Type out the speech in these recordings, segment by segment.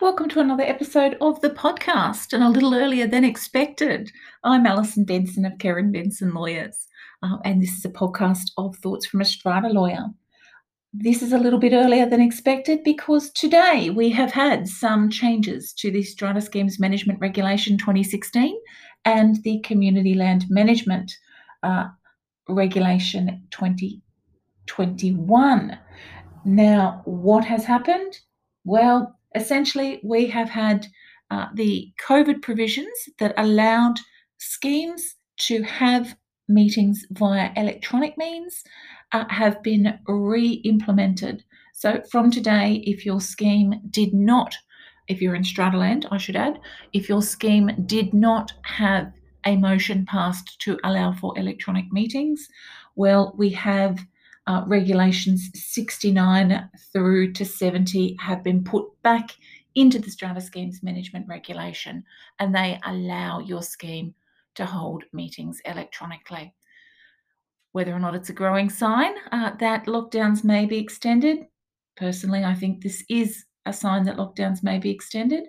Welcome to another episode of the podcast, and a little earlier than expected. I'm Alison Benson of Kerin Benson Lawyers, uh, and this is a podcast of Thoughts from a Strata Lawyer. This is a little bit earlier than expected because today we have had some changes to the Strata Schemes Management Regulation 2016 and the Community Land Management uh, Regulation 2021. Now, what has happened? Well, essentially, we have had uh, the COVID provisions that allowed schemes to have meetings via electronic means uh, have been re implemented. So, from today, if your scheme did not, if you're in Strataland, I should add, if your scheme did not have a motion passed to allow for electronic meetings, well, we have uh, regulations 69 through to 70 have been put back into the strata schemes management regulation and they allow your scheme to hold meetings electronically. Whether or not it's a growing sign uh, that lockdowns may be extended, personally, I think this is a sign that lockdowns may be extended.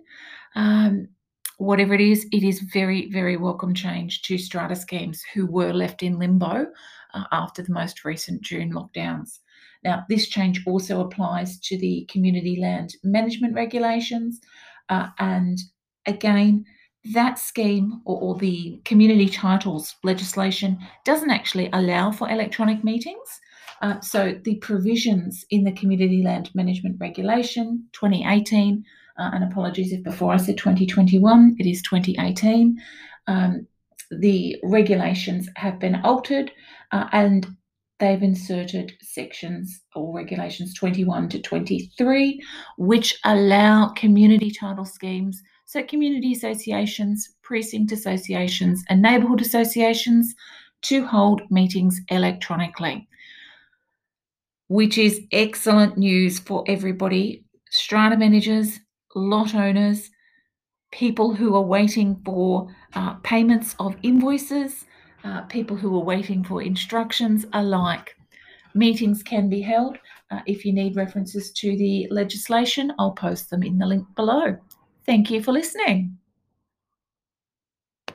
Um, whatever it is, it is very, very welcome change to strata schemes who were left in limbo uh, after the most recent June lockdowns. Now, this change also applies to the community land management regulations. Uh, and again, that scheme or, or, the community titles legislation doesn't actually allow for electronic meetings. Uh, so the provisions in the community land management regulation 2018, uh, and apologies if before I said 2021, it is 2018. Um, the regulations have been altered uh, and they've inserted sections or regulations 21 to 23, which allow community title schemes, so community associations, precinct associations, and neighbourhood associations to hold meetings electronically, which is excellent news for everybody strata managers, lot owners, people who are waiting for uh, payments of invoices uh, people who are waiting for instructions alike. Meetings can be held. Uh, if you need references to the legislation, I'll post them in the link below. Thank you for listening.